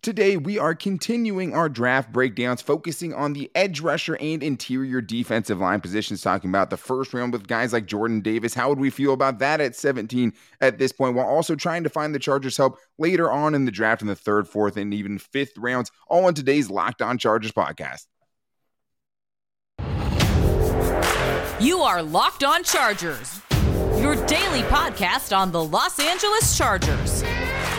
Today, we are continuing our draft breakdowns, focusing on the edge rusher and interior defensive line positions, talking about the first round with guys like Jordan Davis. How would we feel about that at 17 at this point, while also trying to find the Chargers' help later on in the draft in the third, fourth, and even fifth rounds, all in today's Locked On Chargers podcast. You are Locked On Chargers, your daily podcast on the Los Angeles Chargers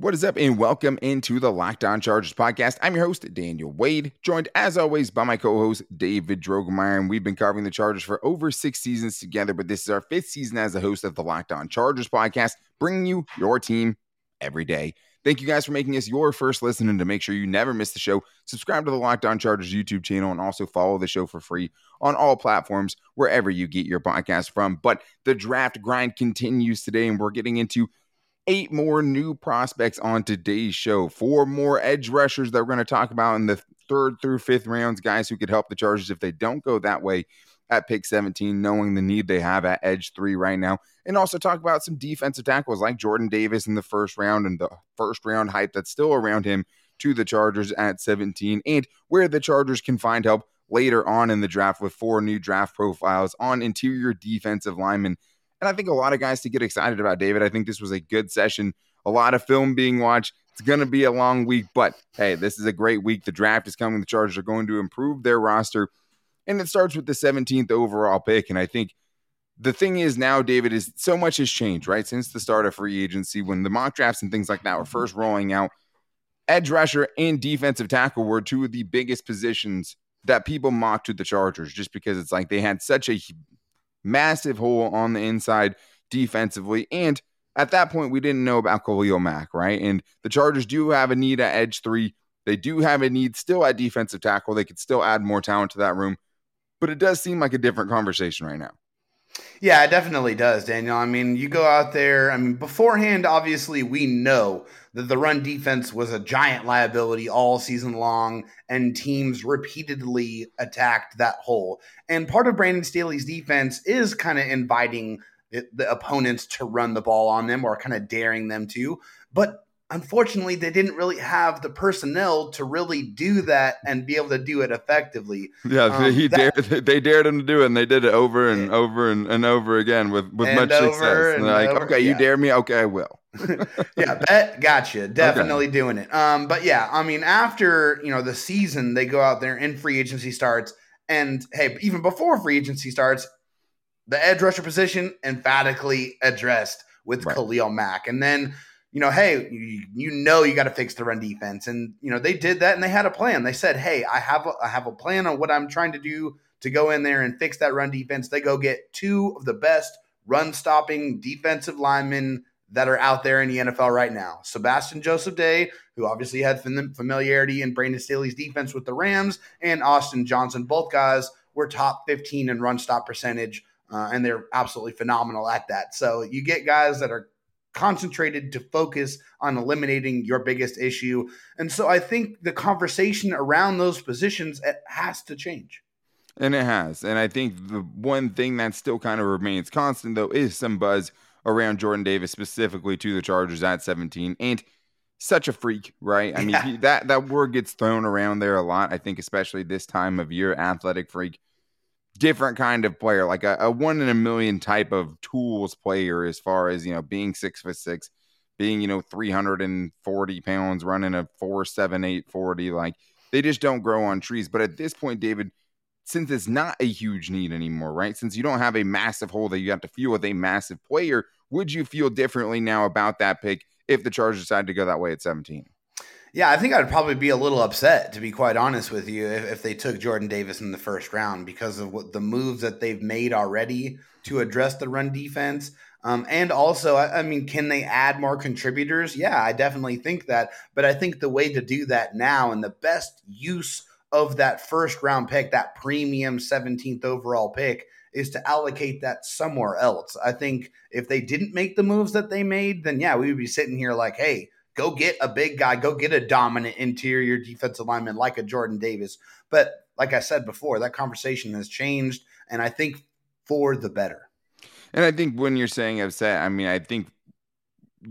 What is up, and welcome into the Locked On Chargers podcast. I'm your host, Daniel Wade, joined as always by my co host, David Drogemeyer. And we've been covering the Chargers for over six seasons together, but this is our fifth season as the host of the Locked On Chargers podcast, bringing you your team every day. Thank you guys for making us your first listen. And to make sure you never miss the show, subscribe to the Locked On Chargers YouTube channel and also follow the show for free on all platforms wherever you get your podcast from. But the draft grind continues today, and we're getting into eight more new prospects on today's show. Four more edge rushers that we're going to talk about in the third through fifth rounds, guys who could help the Chargers if they don't go that way at pick 17, knowing the need they have at edge three right now. And also talk about some defensive tackles like Jordan Davis in the first round and the first round hype that's still around him to the Chargers at 17, and where the Chargers can find help later on in the draft with four new draft profiles on interior defensive linemen. And I think a lot of guys to get excited about, David. I think this was a good session, a lot of film being watched. It's going to be a long week, but hey, this is a great week. The draft is coming. The Chargers are going to improve their roster and it starts with the 17th overall pick. And I think the thing is now, David, is so much has changed, right? Since the start of free agency, when the mock drafts and things like that were first rolling out, edge rusher and defensive tackle were two of the biggest positions that people mocked to the Chargers just because it's like they had such a massive hole on the inside defensively. And at that point, we didn't know about Khalil Mack, right? And the Chargers do have a need at edge three. They do have a need still at defensive tackle. They could still add more talent to that room but it does seem like a different conversation right now. Yeah, it definitely does, Daniel. I mean, you go out there, I mean, beforehand, obviously, we know that the run defense was a giant liability all season long, and teams repeatedly attacked that hole. And part of Brandon Staley's defense is kind of inviting the, the opponents to run the ball on them or kind of daring them to. But unfortunately, they didn't really have the personnel to really do that and be able to do it effectively. Yeah, um, he that, dared, they dared him to do it, and they did it over and yeah. over and, and over again with, with much success. And, and like, over, okay, yeah. you dare me? Okay, I will. yeah, bet, gotcha. Definitely okay. doing it. Um, but yeah, I mean, after you know the season, they go out there and free agency starts, and hey, even before free agency starts, the edge rusher position emphatically addressed with right. Khalil Mack, and then you know, hey, you, you know you got to fix the run defense, and you know they did that, and they had a plan. They said, hey, I have a, I have a plan on what I'm trying to do to go in there and fix that run defense. They go get two of the best run stopping defensive linemen that are out there in the NFL right now. Sebastian Joseph Day, who obviously had familiarity in Brandon Staley's defense with the Rams, and Austin Johnson. Both guys were top 15 in run stop percentage, uh, and they're absolutely phenomenal at that. So you get guys that are concentrated to focus on eliminating your biggest issue. And so I think the conversation around those positions has to change. And it has. And I think the one thing that still kind of remains constant, though, is some buzz around Jordan Davis, specifically to the Chargers at 17. And such a freak, right? I mean, yeah. he, that, that word gets thrown around there a lot. I think, especially this time of year, athletic freak different kind of player, like a, a, one in a million type of tools player, as far as you know, being six foot six, being you know three hundred and forty pounds, running a four seven eight forty. Like they just don't grow on trees. But at this point, David, since it's not a huge need anymore, right? Since you don't have a massive hole that you have to feel with a massive player, would you feel differently now about that pick if the Chargers decide to go that way at seventeen? Yeah, I think I'd probably be a little upset, to be quite honest with you, if, if, they took Jordan Davis in the first round because of what the moves that they've made already to address the run defense. Um, and also, I, I, mean, can they add more contributors? Yeah, I definitely think that. But I think the way to do that now and the best use of that first round pick, that premium 17th overall pick, is to allocate that somewhere else. I think if they didn't make the moves that they made, then yeah, we would be sitting here like, hey, Go get a big guy, go get a dominant interior defensive lineman like a Jordan Davis. But like I said before, that conversation has changed, and I think for the better. And I think when you're saying upset, I mean, I think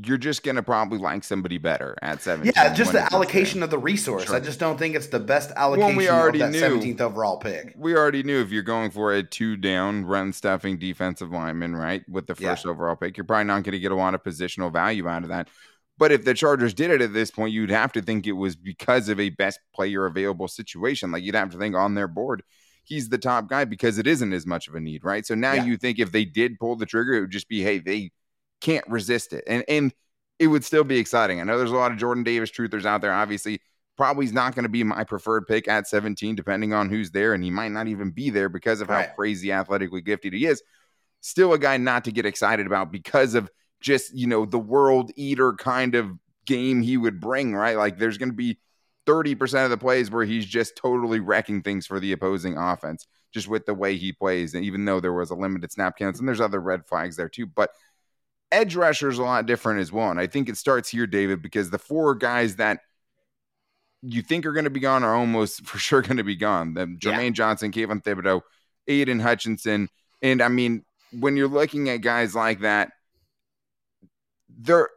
you're just going to probably like somebody better at 17. Yeah, just the allocation of the resource. Sure. I just don't think it's the best allocation well, we already of that knew, 17th overall pick. We already knew if you're going for a two down run stuffing defensive lineman, right, with the first yeah. overall pick, you're probably not going to get a lot of positional value out of that. But if the Chargers did it at this point, you'd have to think it was because of a best player available situation. Like you'd have to think on their board, he's the top guy because it isn't as much of a need, right? So now yeah. you think if they did pull the trigger, it would just be, hey, they can't resist it. And and it would still be exciting. I know there's a lot of Jordan Davis truthers out there. Obviously, probably is not going to be my preferred pick at 17, depending on who's there, and he might not even be there because of right. how crazy athletically gifted he is. Still a guy not to get excited about because of just, you know, the world eater kind of game he would bring, right? Like there's going to be 30% of the plays where he's just totally wrecking things for the opposing offense just with the way he plays. And even though there was a limited snap counts and there's other red flags there too, but edge rusher is a lot different as well. And I think it starts here, David, because the four guys that you think are going to be gone are almost for sure going to be gone. The Jermaine yeah. Johnson, Kayvon Thibodeaux, Aidan Hutchinson. And I mean, when you're looking at guys like that, they're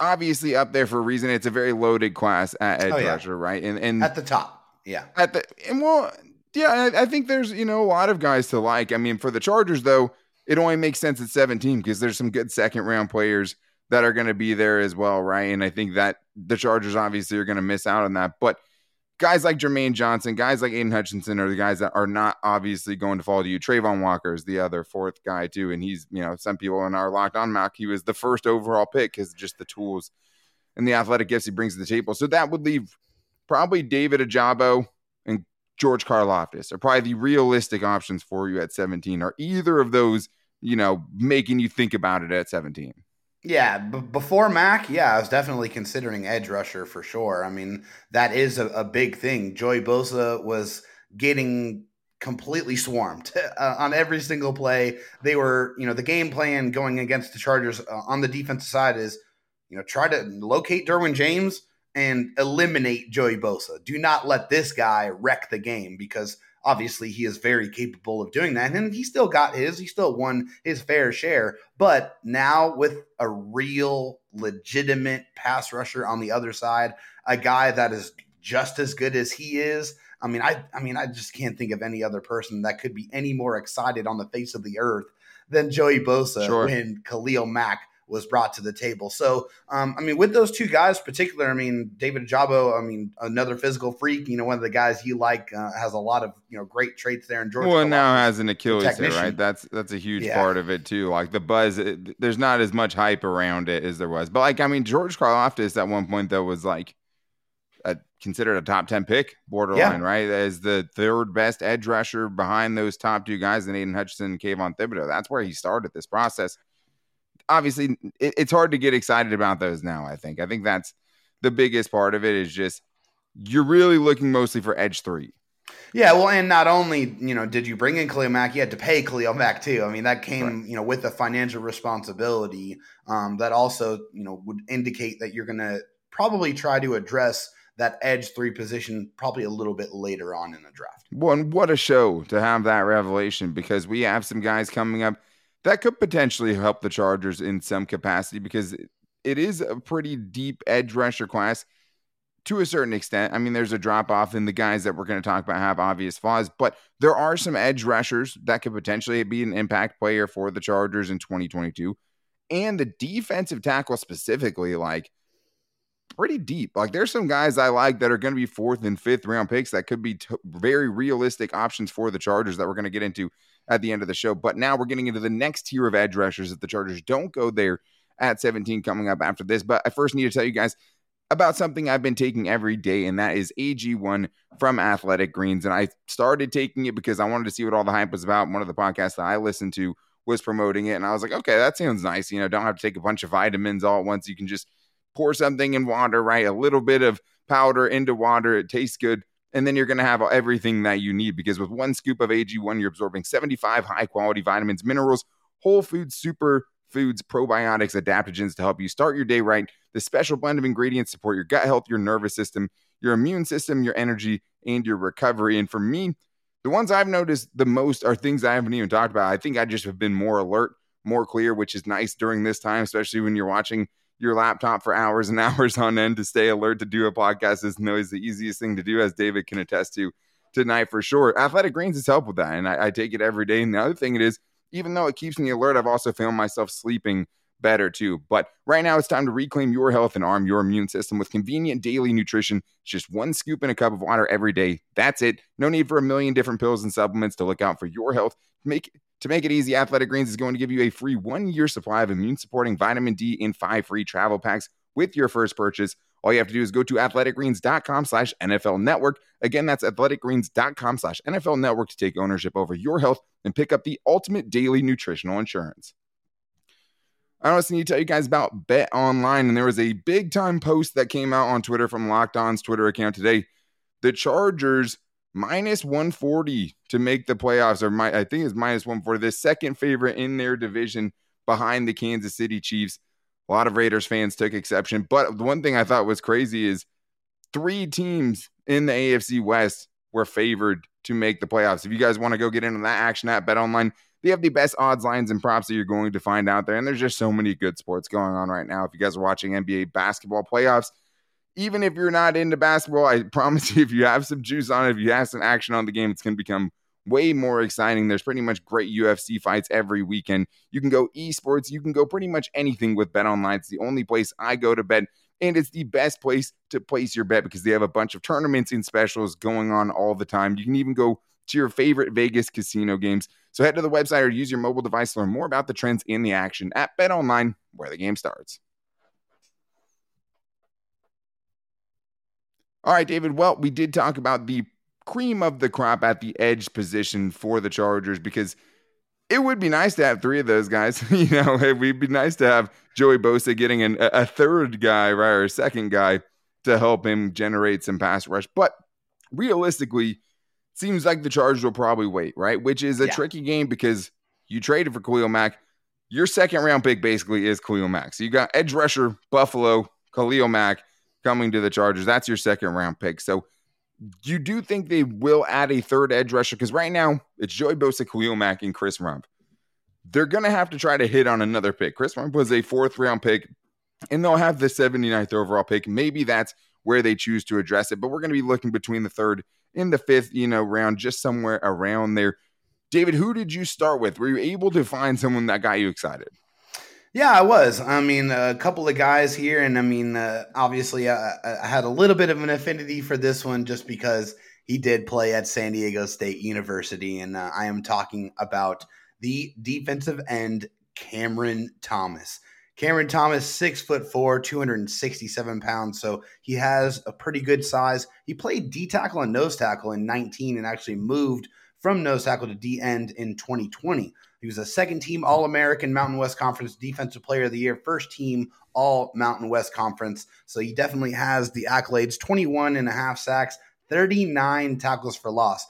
obviously up there for a reason. It's a very loaded class at edge oh, yeah. rusher, right? And and at the top. Yeah. At the and well, yeah, I, I think there's, you know, a lot of guys to like. I mean, for the Chargers though, it only makes sense at 17 because there's some good second round players that are going to be there as well, right? And I think that the Chargers obviously are going to miss out on that. But guys like Jermaine Johnson, guys like Aidan Hutchinson are the guys that are not obviously going to fall to you. Travon Walker is the other fourth guy too, and he's you know some people in our locked on mock he was the first overall pick because just the tools and the athletic gifts he brings to the table. So that would leave probably David Ojabo and George Karlaftis are probably the realistic options for you at 17. Are either of those, you know, making you think about it at 17? Yeah, b- before Mack, yeah, I was definitely considering edge rusher for sure. I mean, that is a, a big thing. Joey Bosa was getting completely swarmed uh, on every single play. They were, you know, the game plan going against the Chargers uh, on the defensive side is, you know, try to locate Derwin James and eliminate Joey Bosa. Do not let this guy wreck the game because obviously he is very capable of doing that. And he still got his, he still won his fair share. But now with a real legitimate pass rusher on the other side, a guy that is just as good as he is. I mean, I I mean, I just can't think of any other person that could be any more excited on the face of the earth than Joey Bosa sure. when Khalil Mack was brought to the table. So, um, I mean, with those two guys, particular, I mean, David Ojabo, I mean, another physical freak. You know, one of the guys you like uh, has a lot of you know great traits there. And George, well, now has an Achilles there, right? That's that's a huge yeah. part of it too. Like the buzz, it, there's not as much hype around it as there was. But like, I mean, George Karlaftis at one point though was like. A, considered a top 10 pick borderline, yeah. right? As the third best edge rusher behind those top two guys in Aidan Hutchinson and Kayvon Thibodeaux. That's where he started this process obviously it, it's hard to get excited about those now. I think. I think that's the biggest part of it is just you're really looking mostly for edge three. Yeah, well, and not only you know did you bring in Khalil Mack, you had to pay Khalil Mack too. I mean that came right. you know with the financial responsibility um, that also you know would indicate that you're going to probably try to address that edge three position probably a little bit later on in the draft. Well, and what a show to have that revelation because we have some guys coming up that could potentially help the Chargers in some capacity because it is a pretty deep edge rusher class to a certain extent. I mean, there's a drop off in the guys that we're going to talk about have obvious flaws, but there are some edge rushers that could potentially be an impact player for the Chargers in 2022. And the defensive tackle specifically, like pretty deep. Like there's some guys I like that are going to be fourth and fifth round picks that could be t- very realistic options for the Chargers that we're going to get into at the end of the show. But now we're getting into the next tier of edge rushers that the Chargers don't go there at 17 coming up after this. But I first need to tell you guys about something I've been taking every day, and that is AG1 from Athletic Greens. And I started taking it because I wanted to see what all the hype was about. One of the podcasts that I listened to was promoting it, and I was like, okay, that sounds nice. You know, don't have to take a bunch of vitamins all at once. You can just pour something in water, right? A little bit of powder into water. It tastes good and then you're going to have everything that you need because with one scoop of AG1, you're absorbing 75 high quality vitamins, minerals, whole food super foods, probiotics, adaptogens to help you start your day right. The special blend of ingredients support your gut health, your nervous system, your immune system, your energy, and your recovery. And for me, the ones I've noticed the most are things I haven't even talked about. I think I just have been more alert, more clear, which is nice during this time, especially when you're watching your laptop for hours and hours on end to stay alert to do a podcast isn't always the easiest thing to do, as David can attest to tonight for sure. Athletic Greens has helped with that, and I, I take it every day. And the other thing it is, even though it keeps me alert, I've also found myself sleeping better too. But right now, it's time to reclaim your health and arm your immune system with convenient daily nutrition. It's just one scoop in a cup of water every day. That's it. No need for a million different pills and supplements to look out for your health. Make to make it easy, Athletic Greens is going to give you a free one year supply of immune supporting vitamin D in five free travel packs with your first purchase. All you have to do is go to athleticgreens.com slash NFL network. Again, that's athleticgreens.com slash NFL network to take ownership over your health and pick up the ultimate daily nutritional insurance. I also need to tell you guys about Bet Online, and there was a big time post that came out on Twitter from Locked On's Twitter account today. The Chargers minus 140 to make the playoffs, or my, I think it's minus 140, the second favorite in their division behind the Kansas City Chiefs. A lot of Raiders fans took exception, but the one thing I thought was crazy is three teams in the AFC West were favored to make the playoffs. If you guys want to go get into that action at Bet Online, they have the best odds, lines, and props that you're going to find out there. And there's just so many good sports going on right now. If you guys are watching NBA basketball playoffs, even if you're not into basketball, I promise you, if you have some juice on it, if you have some action on the game, it's going to become way more exciting. There's pretty much great UFC fights every weekend. You can go esports, you can go pretty much anything with Bet Online. It's the only place I go to bet, and it's the best place to place your bet because they have a bunch of tournaments and specials going on all the time. You can even go to your favorite Vegas casino games. So head to the website or use your mobile device to learn more about the trends in the action at Bet Online, where the game starts. All right, David. Well, we did talk about the cream of the crop at the edge position for the Chargers because it would be nice to have three of those guys. you know, it would be nice to have Joey Bosa getting an, a third guy, right, or a second guy to help him generate some pass rush. But realistically, seems like the Chargers will probably wait, right? Which is a yeah. tricky game because you traded for Khalil Mack. Your second round pick basically is Khalil Mack. So you got edge rusher, Buffalo, Khalil Mack coming to the Chargers. That's your second round pick. So you do think they will add a third edge rusher? Because right now it's Joey Bosa, Khalil Mack, and Chris Rumph. They're going to have to try to hit on another pick. Chris Rumph was a fourth round pick, and they'll have the 79th overall pick. Maybe that's where they choose to address it, but we're going to be looking between the third in the fifth, you know, round, just somewhere around there. David, who did you start with? Were you able to find someone that got you excited? Yeah, I was. I mean, a couple of guys here, and I mean, uh, obviously, I, I, had a little bit of an affinity for this one just because he did play at San Diego State University, and uh, I am talking about the defensive end Cameron Thomas. Cameron Thomas, six foot four, 267 pounds. So he has a pretty good size. He played D tackle and nose tackle in 19 and actually moved from nose tackle to D end in 2020. He was a second team All American Mountain West Conference Defensive Player of the Year, first team All Mountain West Conference. So he definitely has the accolades 21 and a half sacks, 39 tackles for loss.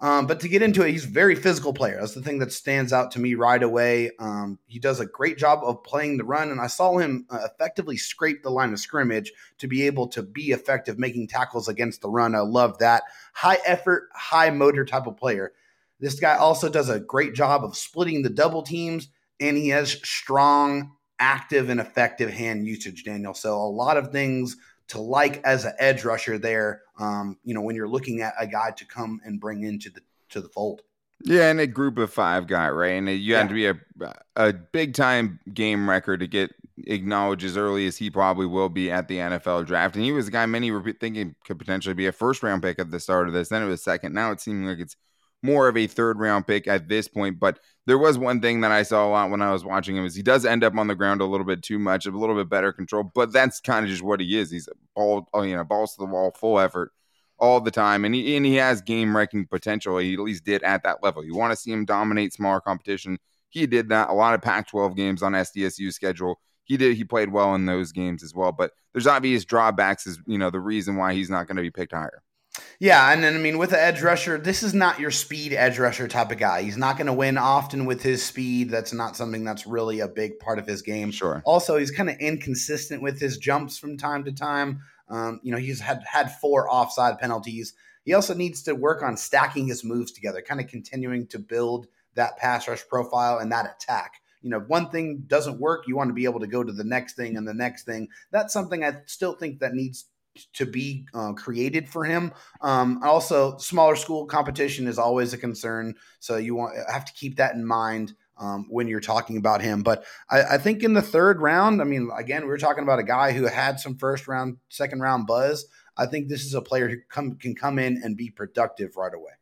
Um, but to get into it, he's a very physical player. That's the thing that stands out to me right away. Um, he does a great job of playing the run, and I saw him uh, effectively scrape the line of scrimmage to be able to be effective making tackles against the run. I love that. High effort, high motor type of player. This guy also does a great job of splitting the double teams, and he has strong, active, and effective hand usage, Daniel. So a lot of things to like as an edge rusher there. Um, you know, when you're looking at a guy to come and bring into the to the fold. Yeah, and a group of five guy, right? And you yeah. had to be a a big time game record to get acknowledged as early as he probably will be at the NFL draft. And he was a guy many were thinking could potentially be a first round pick at the start of this. Then it was second. Now it seems like it's more of a third round pick at this point. But there was one thing that I saw a lot when I was watching him is he does end up on the ground a little bit too much, a little bit better control. But that's kind of just what he is. He's a ball, oh, you know, balls to the wall, full effort all the time, and he and he has game wrecking potential. He at least did at that level. You want to see him dominate smaller competition. He did that. A lot of Pac-12 games on SDSU schedule. He did. He played well in those games as well. But there's obvious drawbacks. Is you know the reason why he's not going to be picked higher. Yeah, and then I mean with the edge rusher, this is not your speed edge rusher type of guy. He's not going to win often with his speed. That's not something that's really a big part of his game. Sure. Also, he's kind of inconsistent with his jumps from time to time. Um, you know, he's had had four offside penalties. He also needs to work on stacking his moves together, kind of continuing to build that pass rush profile and that attack. You know, one thing doesn't work, you want to be able to go to the next thing and the next thing. That's something I still think that needs to be uh, created for him. Um, also, smaller school competition is always a concern, so you want have to keep that in mind um, when you're talking about him. But I, I, think in the third round, I mean, again, we are talking about a guy who had some first round, second round buzz. I think this is a player who come, can come in and be productive right away.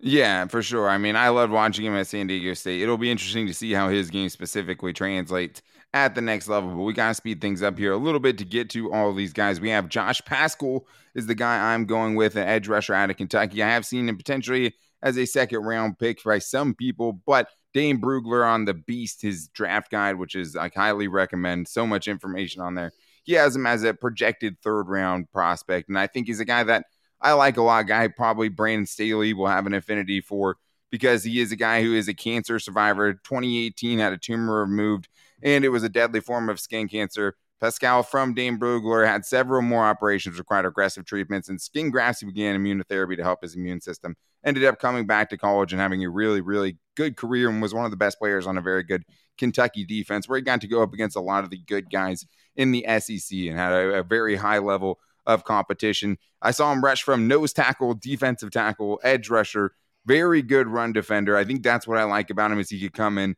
Yeah, for sure. I mean, I love watching him at San Diego State. It'll be interesting to see how his game specifically translates at the next level. But we got to speed things up here a little bit to get to all these guys. We have Josh Paschal is the guy I'm going with, an edge rusher out of Kentucky. I have seen him potentially as a second round pick by some people, but Dane Brugler on the Beast, his draft guide, which is I highly recommend. So much information on there. He has him as a projected third round prospect, and I think he's a guy that I like a lot. Guy probably Brandon Staley will have an affinity for because he is a guy who is a cancer survivor. 2018 had a tumor removed, and it was a deadly form of skin cancer. Paschal from Dane Brugler had several more operations, required aggressive treatments, and skin grafts. He began immunotherapy to help his immune system. Ended up coming back to college and having a really, really good career and was one of the best players on a very good Kentucky defense, where he got to go up against a lot of the good guys in the SEC and had a, a very high level of competition. I saw him rush from nose tackle, defensive tackle, edge rusher, very good run defender. I think that's what I like about him is he could come in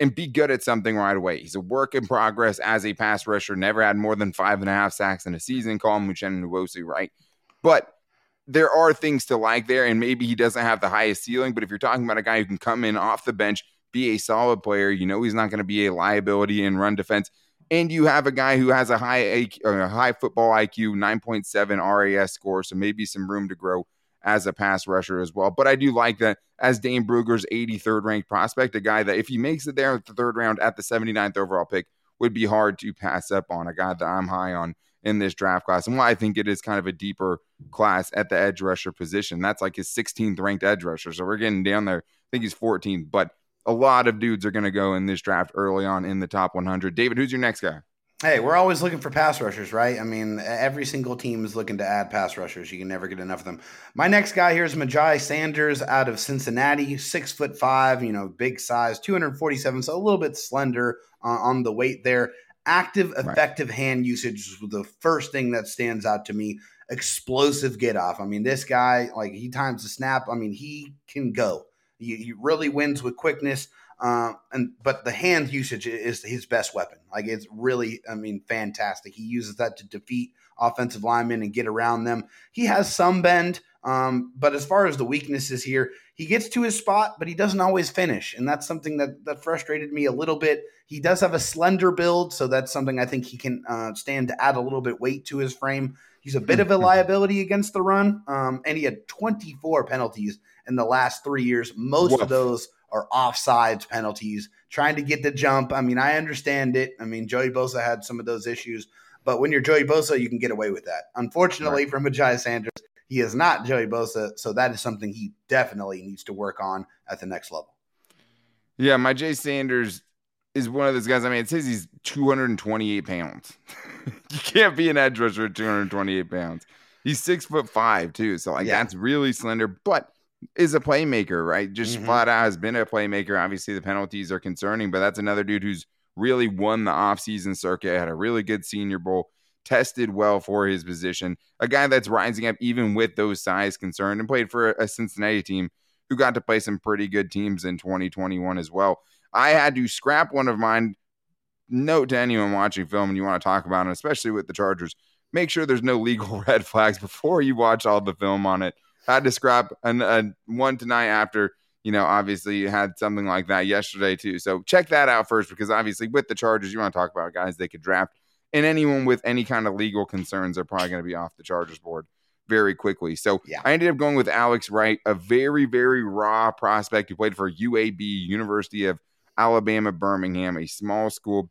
and be good at something right away. He's a work in progress as a pass rusher. Never had more than five and a half sacks in a season. Call him Uchenna Nwosu, right? But there are things to like there, and maybe he doesn't have the highest ceiling. But if you're talking about a guy who can come in off the bench, be a solid player, you know he's not going to be a liability in run defense. And you have a guy who has a high a uh, high football IQ, 9.7 RAS score, so maybe some room to grow as a pass rusher as well. But I do like that as Dane Brugler's 83rd ranked prospect, a guy that if he makes it there at the third round at the 79th overall pick, would be hard to pass up on. A guy that I'm high on in this draft class, and why I think it is kind of a deeper class at the edge rusher position. That's like his 16th ranked edge rusher. So we're getting down there. I think he's 14, but a lot of dudes are going to go in this draft early on in the top 100. David, who's your next guy? Hey, we're always looking for pass rushers, right? I mean, every single team is looking to add pass rushers. You can never get enough of them. My next guy here is Myjai Sanders out of Cincinnati, six foot five, you know, big size, 247, so a little bit slender uh, on the weight there. Active, effective right. hand usage is the first thing that stands out to me. Explosive get off. I mean, this guy, like, he times the snap. I mean, he can go. He, he really wins with quickness. Uh, and but the hand usage is his best weapon. Like it's really, I mean, fantastic. He uses that to defeat offensive linemen and get around them. He has some bend, um, but as far as the weaknesses here, he gets to his spot, but he doesn't always finish, and that's something that that frustrated me a little bit. He does have a slender build, so that's something I think he can uh, stand to add a little bit weight to his frame. He's a bit of a liability against the run, um, and he had 24 penalties in the last three years. Most Woof. of those are offsides penalties, trying to get the jump. I mean, I understand it. I mean, Joey Bosa had some of those issues, but when you're Joey Bosa, you can get away with that. Unfortunately right. for Myjai Sanders, he is not Joey Bosa, so that is something he definitely needs to work on at the next level. Yeah, Myjai Sanders is one of those guys. I mean, it says he's 228 pounds. you can't be an edge rusher at 228 pounds. He's six foot five too, so like yeah. that's really slender. But is a playmaker, right? Just mm-hmm. flat out has been a playmaker. Obviously, the penalties are concerning, but that's another dude who's really won the offseason circuit, had a really good senior bowl, tested well for his position. A guy that's rising up even with those size concerned and played for a Cincinnati team who got to play some pretty good teams in 2021 as well. I had to scrap one of mine. Note to anyone watching film and you want to talk about it, especially with the Chargers, make sure there's no legal red flags before you watch all the film on it had to scrap an, a one tonight after you know, obviously you had something like that yesterday too. So check that out first because obviously with the Chargers, you want to talk about guys they could draft, and anyone with any kind of legal concerns are probably going to be off the Chargers board very quickly. So yeah. I ended up going with Alex Wright, a very very raw prospect who played for UAB, University of Alabama Birmingham, a small school,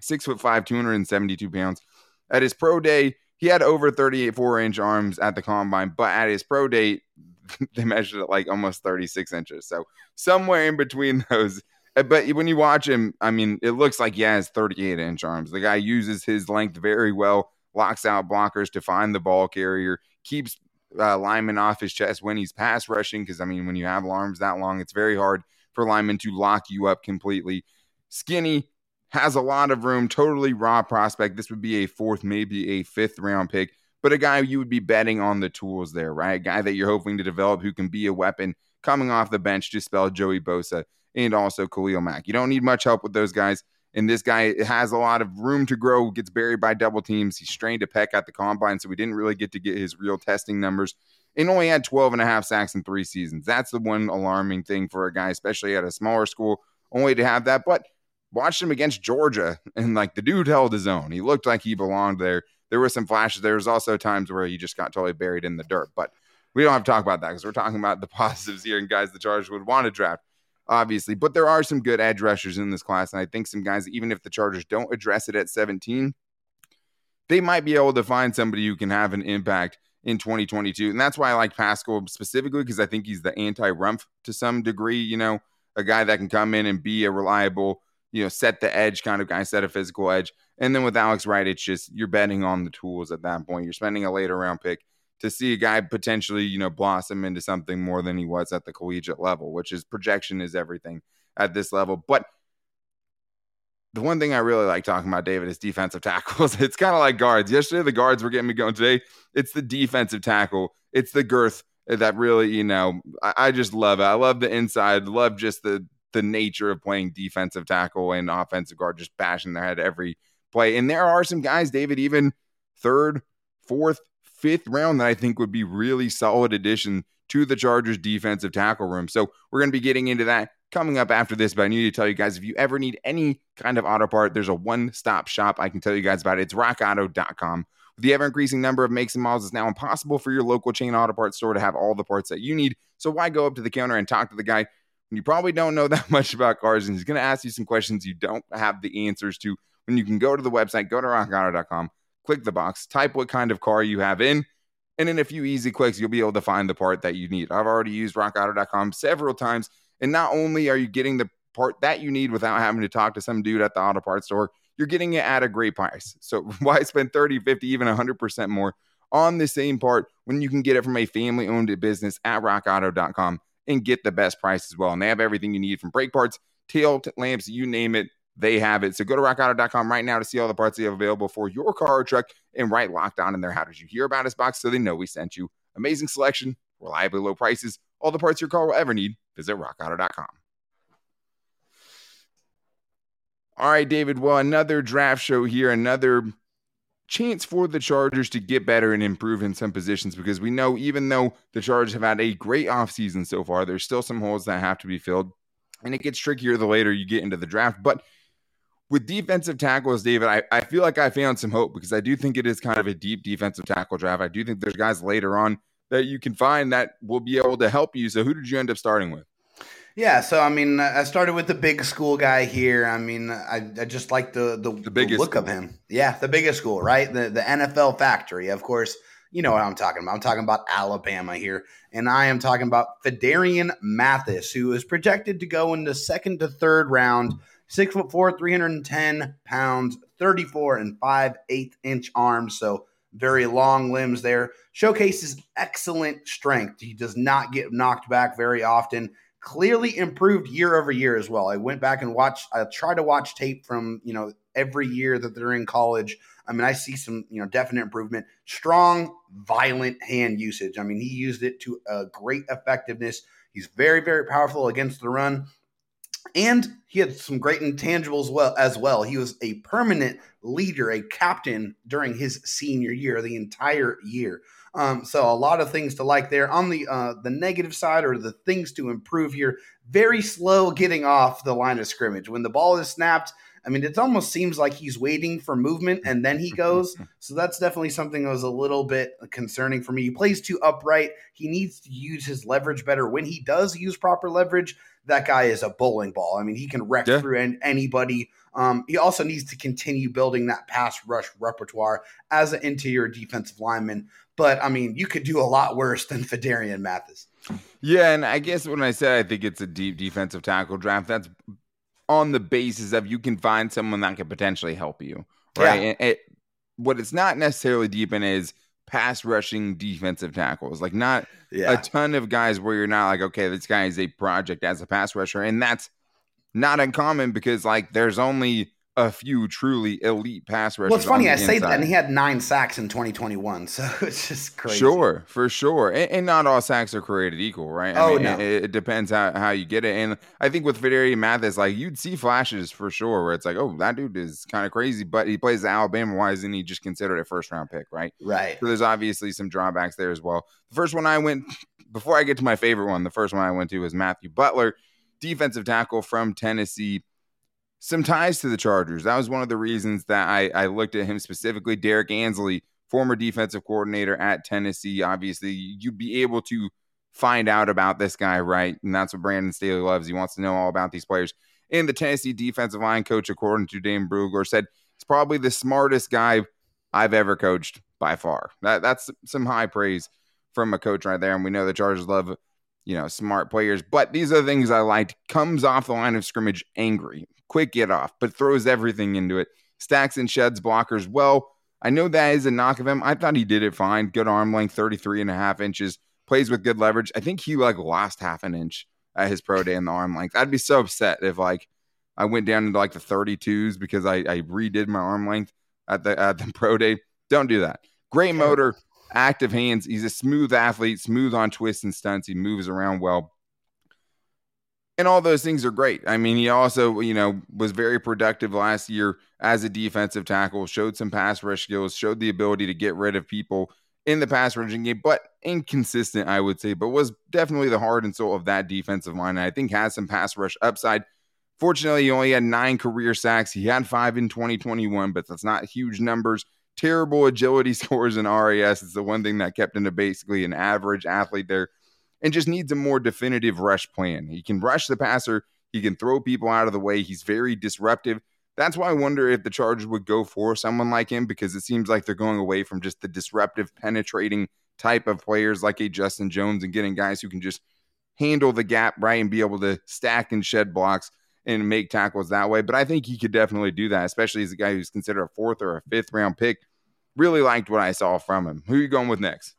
six foot five, two hundred and seventy two pounds. At his pro day, he had over 38 four inch arms at the combine, but at his pro date, they measured it like almost 36 inches. So somewhere in between those. Uh, but when you watch him, I mean, it looks like he has 38 inch arms. The guy uses his length very well, locks out blockers to find the ball carrier, keeps uh, linemen off his chest when he's pass rushing. Because, I mean, when you have arms that long, it's very hard for linemen to lock you up completely. Skinny, has a lot of room, totally raw prospect. This would be a fourth, maybe a fifth round pick, but a guy you would be betting on the tools there, right? A guy that you're hoping to develop who can be a weapon coming off the bench to spell Joey Bosa and also Khalil Mack. You don't need much help with those guys. And this guy has a lot of room to grow, gets buried by double teams. He strained a pec at the combine, so we didn't really get to get his real testing numbers. And only had 12 and a half sacks in three seasons. That's the one alarming thing for a guy, especially at a smaller school, only to have that. But watched him against Georgia, and like the dude held his own. He looked like he belonged there. There were some flashes. There was also times where he just got totally buried in the dirt. But we don't have to talk about that because we're talking about the positives here and guys the Chargers would want to draft, obviously. But there are some good edge rushers in this class, and I think some guys, even if the Chargers don't address it at 17, they might be able to find somebody who can have an impact in 2022. And that's why I like Paschal specifically because I think he's the anti-Rumph to some degree. You know, a guy that can come in and be a reliable you know, set the edge kind of guy, set a physical edge. And then with Alex Wright, it's just you're betting on the tools at that point. You're spending a later round pick to see a guy potentially, you know, blossom into something more than he was at the collegiate level, which is projection is everything at this level. But the one thing I really like talking about, David, is defensive tackles. It's kind of like guards. Yesterday, the guards were getting me going. Today, it's the defensive tackle. It's the girth that really, you know, I, I just love it. I love the inside, love just the the nature of playing defensive tackle and offensive guard, just bashing their head every play. And there are some guys, David, even third, fourth, fifth round that I think would be really solid addition to the Chargers defensive tackle room. So we're going to be getting into that coming up after this. But I need to tell you guys if you ever need any kind of auto part, there's a one stop shop I can tell you guys about. It. It's rockauto.com. With the ever increasing number of makes and models, it's now impossible for your local chain auto parts store to have all the parts that you need. So why go up to the counter and talk to the guy you probably don't know that much about cars, and he's going to ask you some questions you don't have the answers to. When you can go to the website, go to rockauto.com, click the box, type what kind of car you have in, and in a few easy clicks, you'll be able to find the part that you need. I've already used rockauto.com several times, and not only are you getting the part that you need without having to talk to some dude at the auto parts store, you're getting it at a great price. So why spend 30, 50, even 100% more on the same part when you can get it from a family owned business at rockauto.com? And get the best price as well. And they have everything you need from brake parts, tail lamps, you name it, they have it. So go to rockauto.com right now to see all the parts they have available for your car or truck and write lockdown in there. How did you hear about us box so they know we sent you? Amazing selection, reliably low prices, all the parts your car will ever need. Visit rockauto.com. All right, David. Well, another draft show here, another chance for the Chargers to get better and improve in some positions because we know even though the Chargers have had a great offseason so far, there's still some holes that have to be filled. And it gets trickier the later you get into the draft. But with defensive tackles, David, I, I feel like I found some hope because I do think it is kind of a deep defensive tackle draft. I do think there's guys later on that you can find that will be able to help you. So who did you end up starting with? Yeah, so I mean, I started with the big school guy here. I mean, I, I just like the the, the, the look school. of him. Yeah, the biggest school, right? The the NFL factory. Of course, you know what I'm talking about. I'm talking about Alabama here, and I am talking about Phidarian Mathis, who is projected to go in the second to third round. Six foot four, 310 pounds, 34 and five eighth inch arms. So very long limbs there. Showcases excellent strength. He does not get knocked back very often clearly improved year over year as well. I went back and watched, I tried to watch tape from, you know, every year that they're in college. I mean, I see some, you know, definite improvement. Strong, violent hand usage. I mean, he used it to a great effectiveness. He's very, very powerful against the run. And he had some great intangibles well as well. He was a permanent leader, a captain during his senior year, the entire year. Um, so a lot of things to like there. On the uh, the negative side or the things to improve here, very slow getting off the line of scrimmage. When the ball is snapped, I mean, it almost seems like he's waiting for movement and then he goes. so that's definitely something that was a little bit concerning for me. He plays too upright. He needs to use his leverage better. When he does use proper leverage, that guy is a bowling ball. I mean, he can wreck yeah. through anybody. Um, he also needs to continue building that pass rush repertoire as an interior defensive lineman. But I mean, you could do a lot worse than Phidarian Mathis. Yeah, and I guess when I said I think it's a deep defensive tackle draft, that's on the basis of you can find someone that could potentially help you, right? Yeah. It, what it's not necessarily deep in is pass rushing defensive tackles. Like not yeah. a ton of guys where you're not like, okay, this guy is a project as a pass rusher, and that's not uncommon because like there's only a few truly elite pass rushers. Well, it's funny I say that, and he had nine sacks in 2021, so it's just crazy. Sure, for sure, and, and not all sacks are created equal, right? I oh mean, no, it, it, depends how, how you get it, and I think with Phidarian Mathis, like you'd see flashes for sure, where it's like, oh, that dude is kind of crazy, but he plays Alabama. Why isn't he just considered a first round pick, right? Right. So there's obviously some drawbacks there as well. The first one I went before I get to my favorite one, the first one I went to was Matthew Butler, defensive tackle from Tennessee some ties to the Chargers. That was one of the reasons that I, I looked at him specifically. Derrick Ansley, former defensive coordinator at Tennessee. Obviously, you'd be able to find out about this guy, right? And that's what Brandon Staley loves. He wants to know all about these players. And the Tennessee defensive line coach, according to Dane Brugler, said he's probably the smartest guy I've ever coached by far. That that's some high praise from a coach right there. And we know the Chargers love, you know, smart players. But these are the things I liked. Comes off the line of scrimmage angry, quick get off, but throws everything into it. Stacks and sheds blockers well. I know that is a knock of him. I thought he did it fine. Good arm length, 33 and a half inches. Plays with good leverage. I think he like lost half an inch at his pro day in the arm length. I'd be so upset if like I went down into like the 32s because I, I redid my arm length at the at the pro day. Don't do that. Great motor, active hands. He's a smooth athlete, smooth on twists and stunts. He moves around well and all those things are great. I mean, he also, you know, was very productive last year as a defensive tackle, showed some pass rush skills, showed the ability to get rid of people in the pass rushing game, but inconsistent, I would say, but was definitely the heart and soul of that defensive line. And I think has some pass rush upside. Fortunately, he only had nine career sacks. He had five in 2021, but that's not huge numbers. Terrible agility scores in RAS is the one thing that kept him to basically an average athlete there and just needs a more definitive rush plan. He can rush the passer, he can throw people out of the way. He's very disruptive. That's why I wonder if the Chargers would go for someone like him because it seems like they're going away from just the disruptive, penetrating type of players like a Justin Jones and getting guys who can just handle the gap right and be able to stack and shed blocks and make tackles that way. But I think he could definitely do that, especially as a guy who's considered a fourth or a fifth round pick. Really liked what I saw from him. Who are you going with next?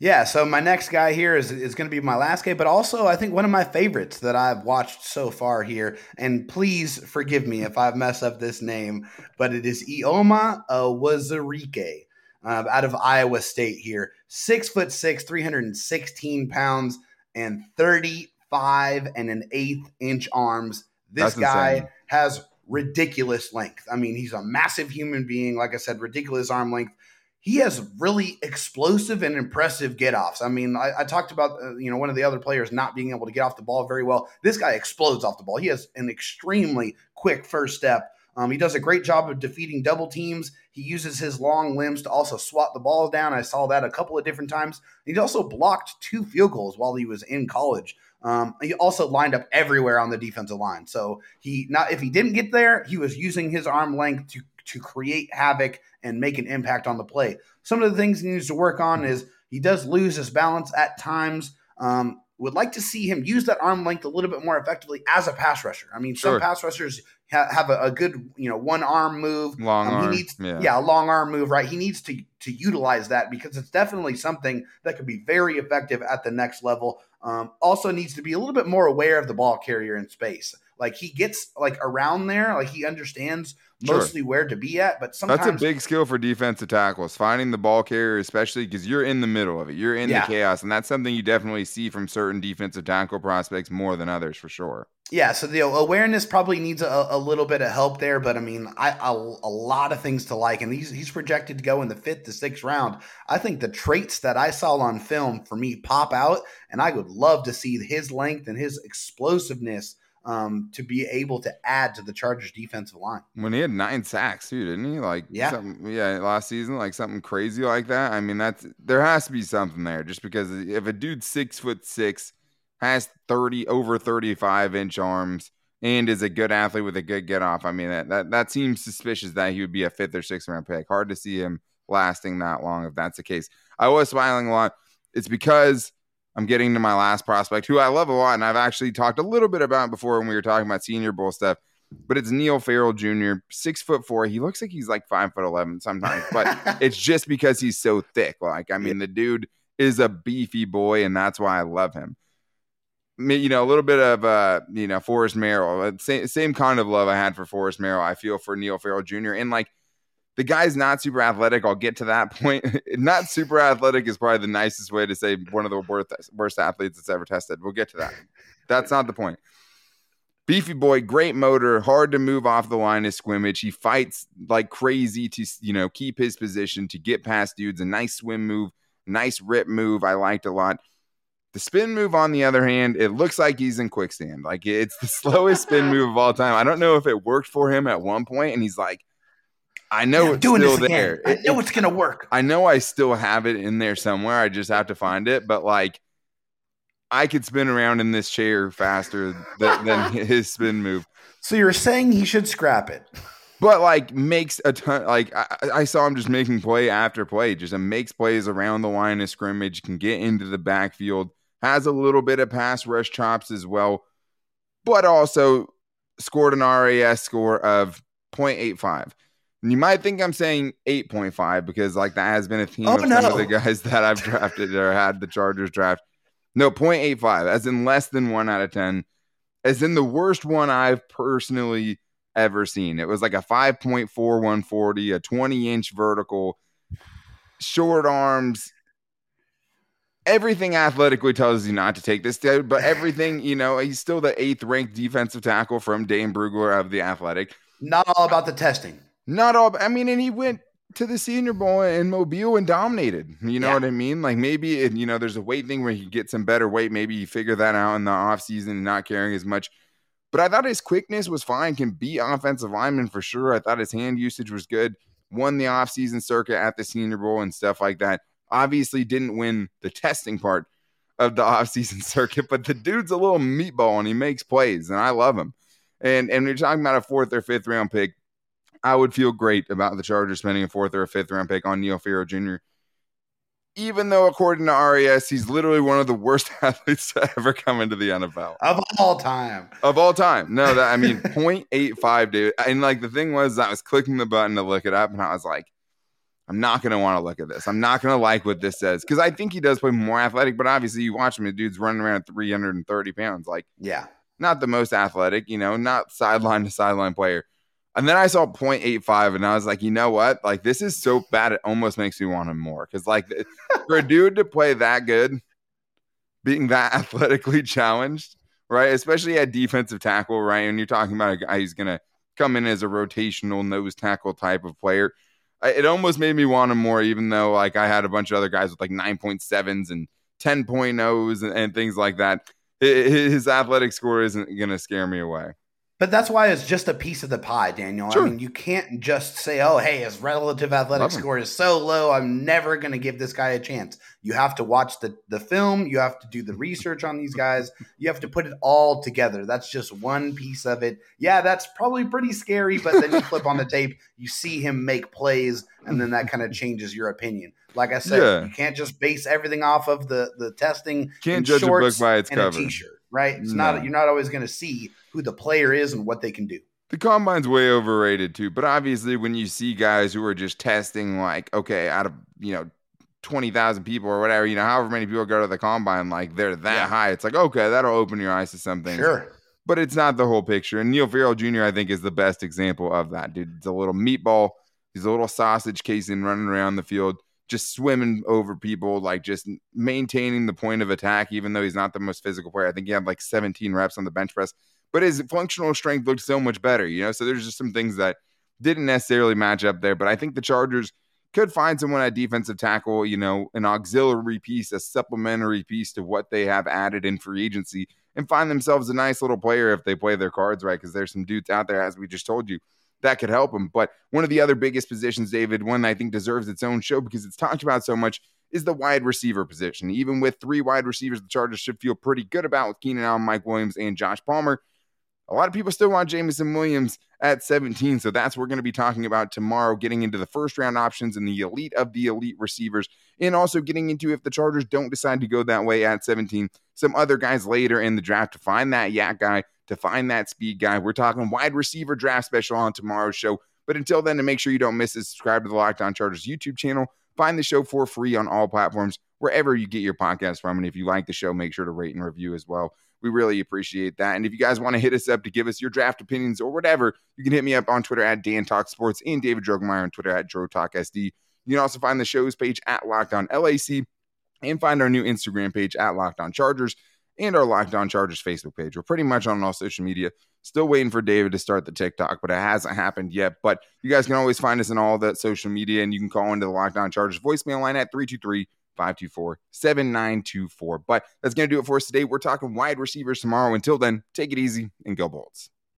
Yeah, so my next guy here is, is going to be my last guy, but also I think one of my favorites that I've watched so far here. And please forgive me if I mess up this name, but it is Eyioma Uwazurike uh, out of Iowa State here. Six foot six, 316 pounds, and 35 and an eighth inch arms. This That's guy insane. has ridiculous length. I mean, he's a massive human being. Like I said, ridiculous arm length he has really explosive and impressive get offs. I mean, I, I talked about uh, you know one of the other players not being able to get off the ball very well. This guy explodes off the ball. He has an extremely quick first step. Um, he does a great job of defeating double teams. He uses his long limbs to also swat the ball down. I saw that a couple of different times. He also blocked two field goals while he was in college. Um, he also lined up everywhere on the defensive line. So he not if he didn't get there, he was using his arm length to to create havoc and make an impact on the play. Some of the things he needs to work on is he does lose his balance at times. Um, would like to see him use that arm length a little bit more effectively as a pass rusher. I mean, some pass rushers ha- have a, a, good, you know, one arm move. Long um, arm. He needs, yeah. yeah, a long arm move, right? He needs to to utilize that because it's definitely something that could be very effective at the next level. Um, also needs to be a little bit more aware of the ball carrier in space. Like he gets like around there, like he understands mostly sure. where to be at. But sometimes that's a big skill for defensive tackles, finding the ball carrier, especially because you're in the middle of it. You're in yeah. the chaos, and that's something you definitely see from certain defensive tackle prospects more than others for sure. Yeah, so the awareness probably needs a, a little bit of help there, but I mean, I, a, a lot of things to like, and he's he's projected to go in the fifth to sixth round. I think the traits that I saw on film for me pop out, and I would love to see his length and his explosiveness um, to be able to add to the Chargers defensive line. When he had nine sacks too, didn't he? Like yeah, yeah, last season, like something crazy like that. I mean, that's there has to be something there, just because if a dude six foot six, has thirty over thirty five inch arms, and is a good athlete with a good get off, I mean that that that seems suspicious that he would be a fifth or sixth round pick. Hard to see him lasting that long if that's the case. I was smiling a lot. It's because I'm getting to my last prospect, who I love a lot, and I've actually talked a little bit about before when we were talking about Senior Bowl stuff. But it's Neil Farrell Jr., six foot four. He looks like he's like five foot eleven sometimes, but it's just because he's so thick. Like, I mean, the dude is a beefy boy, and that's why I love him. You know, a little bit of uh, you know, Forrest Merrill, uh, same same kind of love I had for Forrest Merrill. I feel for Neil Farrell Jr. and like the guy's not super athletic. I'll get to that point. not super athletic is probably the nicest way to say one of the worst, worst athletes that's ever tested. We'll get to that. That's not the point. Beefy boy, great motor, hard to move off the line of scrimmage. He fights like crazy to you know keep his position to get past dudes. A nice swim move, nice rip move. I liked a lot. The spin move, on the other hand, it looks like he's in quicksand. Like it's the slowest spin move of all time. I don't know if it worked for him at one point, and he's like, I know yeah, it's doing still there. I know it's gonna work. I know I still have it in there somewhere. I just have to find it. But like, I could spin around in this chair faster than, than his spin move. So you're saying he should scrap it? But like makes a ton. Like I, I saw him just making play after play. Just makes plays around the line of scrimmage. Can get into the backfield. Has a little bit of pass rush chops as well, but also scored an RAS score of 0.85 you might think I'm saying 8.5 because like that has been a theme oh, of no. some of the guys that I've drafted or had the Chargers draft. No, 0.85, as in less than one out of 10, as in the worst one I've personally ever seen. It was like a 5.4140, a 20 inch vertical, short arms. Everything athletically tells you not to take this dude, but everything, you know, he's still the eighth ranked defensive tackle from Dane Brugler of the Athletic. Not all about the testing. Not all. I mean, and he went to the Senior Bowl in Mobile and dominated. You know yeah. what I mean? Like maybe it, you know there's a weight thing where he gets some better weight. Maybe you figure that out in the offseason and not carrying as much. But I thought his quickness was fine. Can beat offensive linemen for sure. I thought his hand usage was good. Won the offseason circuit at the Senior Bowl and stuff like that. Obviously didn't win the testing part of the offseason circuit, but the dude's a little meatball and he makes plays, and I love him. And and we're talking about a fourth or fifth round pick I would feel great about the Chargers spending a fourth or a fifth round pick on Neil Farrell Jr. Even though, according to RAS, he's literally one of the worst athletes to ever come into the NFL of all time. Of all time, no, that I mean 0.85, dude. And like the thing was, I was clicking the button to look it up, and I was like, I'm not going to want to look at this. I'm not going to like what this says because I think he does play more athletic, but obviously you watch him, the dude's running around at 330 pounds. Like, yeah, not the most athletic, you know, not sideline to sideline player. And then I saw 0.85 and I was like, you know what? Like, this is so bad, it almost makes me want him more. Cause, like, for a dude to play that good, being that athletically challenged, right? Especially at defensive tackle, right? And you're talking about a guy who's going to come in as a rotational nose tackle type of player. It almost made me want him more, even though, like, I had a bunch of other guys with like 9.7s and 10.0s and, and things like that. His athletic score isn't going to scare me away. But that's why it's just a piece of the pie, Daniel. Sure. I mean, you can't just say, "Oh, hey, his relative athletic score is so low, I'm never going to give this guy a chance." You have to watch the the film, you have to do the research on these guys. You have to put it all together. That's just one piece of it. Yeah, that's probably pretty scary, but then you flip on the tape, you see him make plays, and then that kind of changes your opinion. Like I said, yeah. you can't just base everything off of the the testing. Can't judge a book by its cover. t-shirt right? It's no. not you're not always going to see who the player is and what they can do. The combine's way overrated too, but obviously when you see guys who are just testing like okay, out of, you know, 20,000 people or whatever, you know, however many people go to the combine like they're that yeah. high. It's like, okay, that'll open your eyes to something. Sure. But it's not the whole picture. And Neil Farrell Jr. I think is the best example of that, dude. It's a little meatball. He's a little sausage casing running around the field just swimming over people, like just maintaining the point of attack, even though he's not the most physical player. I think he had like 17 reps on the bench press, but his functional strength looked so much better, you know? So there's just some things that didn't necessarily match up there. But I think the Chargers could find someone at defensive tackle, you know, an auxiliary piece, a supplementary piece to what they have added in free agency and find themselves a nice little player if they play their cards right, because there's some dudes out there, as we just told you, that could help them. But one of the other biggest positions, David, one I think deserves its own show because it's talked about so much, is the wide receiver position. Even with three wide receivers, the Chargers should feel pretty good about with Keenan Allen, Mike Williams, and Josh Palmer. A lot of people still want Jameson Williams at 17. So that's what we're going to be talking about tomorrow, getting into the first round options and the elite of the elite receivers, and also getting into if the Chargers don't decide to go that way at 17, some other guys later in the draft to find that YAC guy, to find that speed guy. We're talking wide receiver draft special on tomorrow's show. But until then, to make sure you don't miss it, subscribe to the Locked On Chargers YouTube channel. Find the show for free on all platforms, wherever you get your podcast from. And if you like the show, make sure to rate and review as well. We really appreciate that. And if you guys want to hit us up to give us your draft opinions or whatever, you can hit me up on Twitter at Dan Talk Sports and David Drogemeyer on Twitter at Dro Talk SD. You can also find the show's page at Locked On LAC and find our new Instagram page at Locked On Chargers and our Locked On Chargers Facebook page. We're pretty much on all social media. Still waiting for David to start the TikTok, but it hasn't happened yet. But you guys can always find us in all that social media, and you can call into the Locked On Chargers voicemail line at 323 524 7924. But that's going to do it for us today. We're talking wide receivers tomorrow. Until then, take it easy and go Bolts.